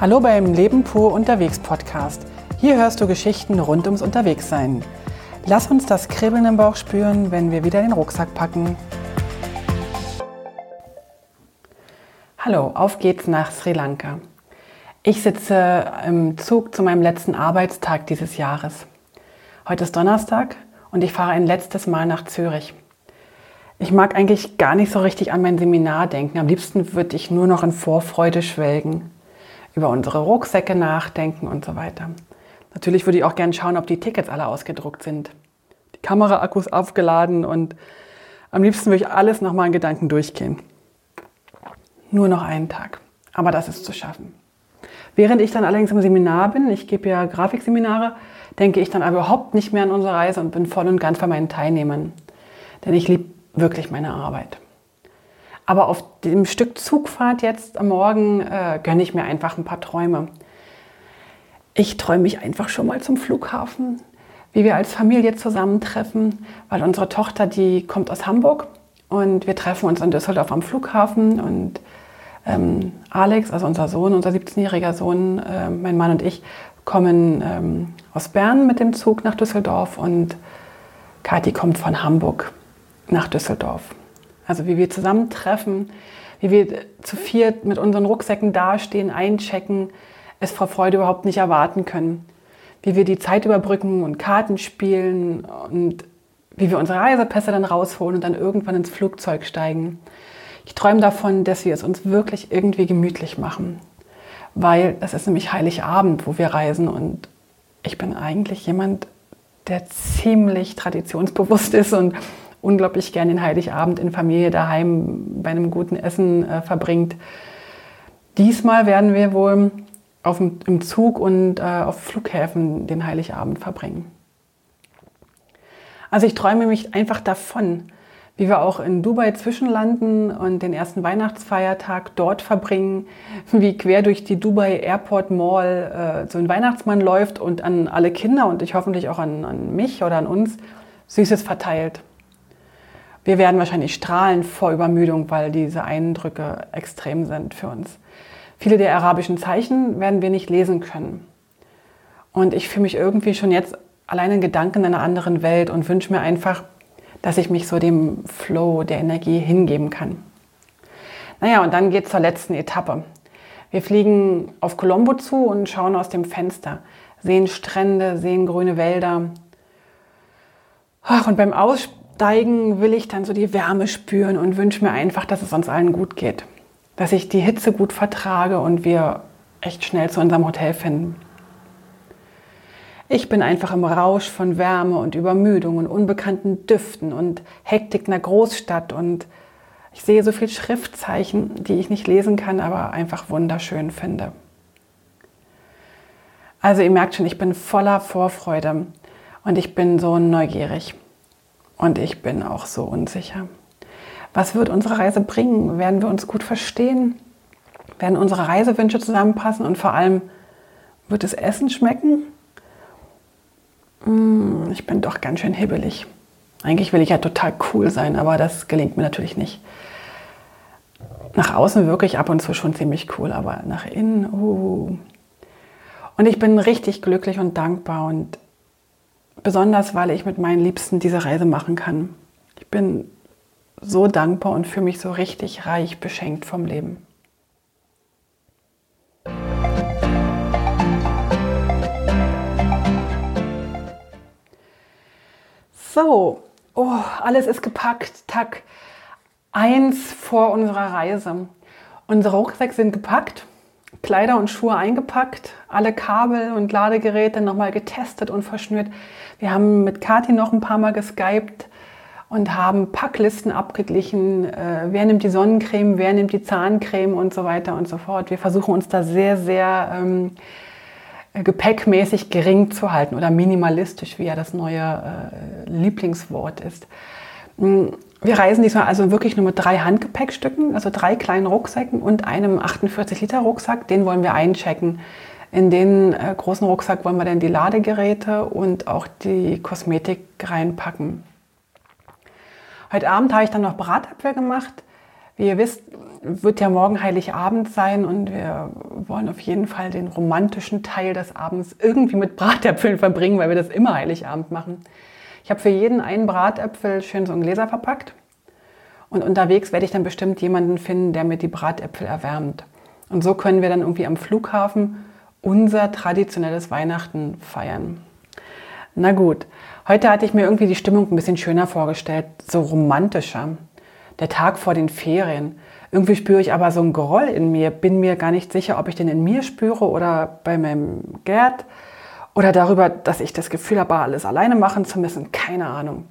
Hallo beim Leben pur unterwegs Podcast. Hier hörst du Geschichten rund ums Unterwegssein. Lass uns das Kribbeln im Bauch spüren, wenn wir wieder den Rucksack packen. Hallo, auf geht's nach Sri Lanka. Ich sitze im Zug zu meinem letzten Arbeitstag dieses Jahres. Heute ist Donnerstag und ich fahre ein letztes Mal nach Zürich. Ich mag eigentlich gar nicht so richtig an mein Seminar denken. Am liebsten würde ich nur noch in Vorfreude schwelgen, über unsere Rucksäcke nachdenken und so weiter. Natürlich würde ich auch gerne schauen, ob die Tickets alle ausgedruckt sind, die Kameraakkus aufgeladen und am liebsten würde ich alles nochmal in Gedanken durchgehen. Nur noch einen Tag, aber das ist zu schaffen. Während ich dann allerdings im Seminar bin, ich gebe ja Grafikseminare, denke ich dann aber überhaupt nicht mehr an unsere Reise und bin voll und ganz bei meinen Teilnehmern. Denn ich liebe wirklich meine Arbeit. Aber auf dem Stück Zugfahrt jetzt am Morgen äh, gönne ich mir einfach ein paar Träume. Ich träume mich einfach schon mal zum Flughafen, wie wir als Familie zusammentreffen, weil unsere Tochter, die kommt aus Hamburg und wir treffen uns in Düsseldorf am Flughafen und ähm, Alex, also unser Sohn, unser 17-jähriger Sohn, äh, mein Mann und ich kommen ähm, aus Bern mit dem Zug nach Düsseldorf und Kathi kommt von Hamburg nach Düsseldorf. Also wie wir zusammentreffen, wie wir zu viert mit unseren Rucksäcken dastehen, einchecken, es vor Freude überhaupt nicht erwarten können. Wie wir die Zeit überbrücken und Karten spielen und wie wir unsere Reisepässe dann rausholen und dann irgendwann ins Flugzeug steigen. Ich träume davon, dass wir es uns wirklich irgendwie gemütlich machen, weil es ist nämlich Heiligabend, wo wir reisen und ich bin eigentlich jemand, der ziemlich traditionsbewusst ist und unglaublich gern den Heiligabend in Familie daheim bei einem guten Essen äh, verbringt. Diesmal werden wir wohl auf dem, im Zug und äh, auf Flughäfen den Heiligabend verbringen. Also ich träume mich einfach davon, wie wir auch in Dubai zwischenlanden und den ersten Weihnachtsfeiertag dort verbringen, wie quer durch die Dubai Airport Mall äh, so ein Weihnachtsmann läuft und an alle Kinder und ich hoffentlich auch an, an mich oder an uns Süßes verteilt. Wir werden wahrscheinlich strahlen vor Übermüdung, weil diese Eindrücke extrem sind für uns. Viele der arabischen Zeichen werden wir nicht lesen können. Und ich fühle mich irgendwie schon jetzt allein in Gedanken in einer anderen Welt und wünsche mir einfach, dass ich mich so dem Flow der Energie hingeben kann. Naja, und dann geht es zur letzten Etappe. Wir fliegen auf Colombo zu und schauen aus dem Fenster, sehen Strände, sehen grüne Wälder. Ach, und beim Ausspielen Steigen will ich dann so die Wärme spüren und wünsche mir einfach, dass es uns allen gut geht. Dass ich die Hitze gut vertrage und wir echt schnell zu unserem Hotel finden. Ich bin einfach im Rausch von Wärme und Übermüdung und unbekannten Düften und Hektik einer Großstadt und ich sehe so viele Schriftzeichen, die ich nicht lesen kann, aber einfach wunderschön finde. Also ihr merkt schon, ich bin voller Vorfreude und ich bin so neugierig. Und ich bin auch so unsicher. Was wird unsere Reise bringen? Werden wir uns gut verstehen? Werden unsere Reisewünsche zusammenpassen? Und vor allem, wird das Essen schmecken? Hm, ich bin doch ganz schön hibbelig. Eigentlich will ich ja total cool sein, aber das gelingt mir natürlich nicht. Nach außen wirklich ab und zu schon ziemlich cool, aber nach innen, uh. Und ich bin richtig glücklich und dankbar und besonders weil ich mit meinen Liebsten diese Reise machen kann. Ich bin so dankbar und fühle mich so richtig reich beschenkt vom Leben. So, oh, alles ist gepackt. Tag 1 vor unserer Reise. Unsere Rucksäcke sind gepackt. Kleider und Schuhe eingepackt, alle Kabel und Ladegeräte nochmal getestet und verschnürt. Wir haben mit Kathi noch ein paar Mal geskypt und haben Packlisten abgeglichen. Äh, wer nimmt die Sonnencreme, wer nimmt die Zahncreme und so weiter und so fort. Wir versuchen uns da sehr, sehr ähm, gepäckmäßig gering zu halten oder minimalistisch, wie ja das neue äh, Lieblingswort ist. Wir reisen diesmal also wirklich nur mit drei Handgepäckstücken, also drei kleinen Rucksäcken und einem 48 Liter Rucksack. Den wollen wir einchecken. In den äh, großen Rucksack wollen wir dann die Ladegeräte und auch die Kosmetik reinpacken. Heute Abend habe ich dann noch Bratapfel gemacht. Wie ihr wisst, wird ja morgen Heiligabend sein und wir wollen auf jeden Fall den romantischen Teil des Abends irgendwie mit Bratäpfeln verbringen, weil wir das immer Heiligabend machen. Ich habe für jeden einen Bratäpfel schön so in Gläser verpackt und unterwegs werde ich dann bestimmt jemanden finden, der mir die Bratäpfel erwärmt. Und so können wir dann irgendwie am Flughafen unser traditionelles Weihnachten feiern. Na gut, heute hatte ich mir irgendwie die Stimmung ein bisschen schöner vorgestellt, so romantischer. Der Tag vor den Ferien. Irgendwie spüre ich aber so ein Groll in mir, bin mir gar nicht sicher, ob ich den in mir spüre oder bei meinem Gerd oder darüber, dass ich das Gefühl habe, alles alleine machen zu müssen. Keine Ahnung.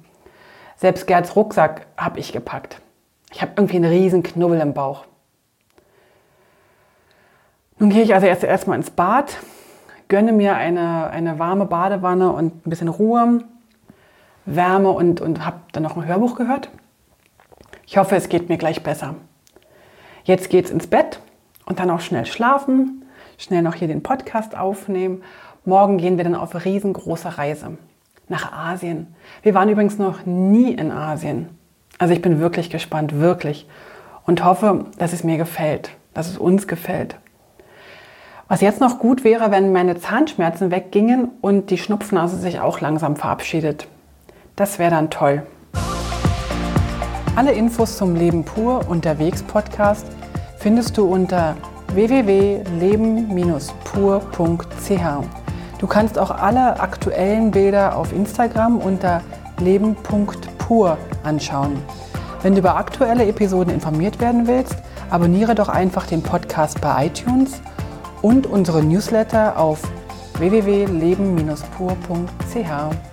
Selbst Gerds Rucksack habe ich gepackt. Ich habe irgendwie einen riesen Knubbel im Bauch. Nun gehe ich also erst erstmal ins Bad, gönne mir eine, eine warme Badewanne und ein bisschen Ruhe, Wärme und, und habe dann noch ein Hörbuch gehört. Ich hoffe, es geht mir gleich besser. Jetzt geht's ins Bett und dann auch schnell schlafen, schnell noch hier den Podcast aufnehmen. Morgen gehen wir dann auf riesengroße Reise nach Asien. Wir waren übrigens noch nie in Asien. Also ich bin wirklich gespannt, wirklich. Und hoffe, dass es mir gefällt, dass es uns gefällt. Was jetzt noch gut wäre, wenn meine Zahnschmerzen weggingen und die Schnupfnase sich auch langsam verabschiedet. Das wäre dann toll. Alle Infos zum Leben pur unterwegs Podcast findest du unter www.leben-pur.ch. Du kannst auch alle aktuellen Bilder auf Instagram unter leben.pur anschauen. Wenn du über aktuelle Episoden informiert werden willst, abonniere doch einfach den Podcast bei iTunes und unsere Newsletter auf www.leben-pur.ch.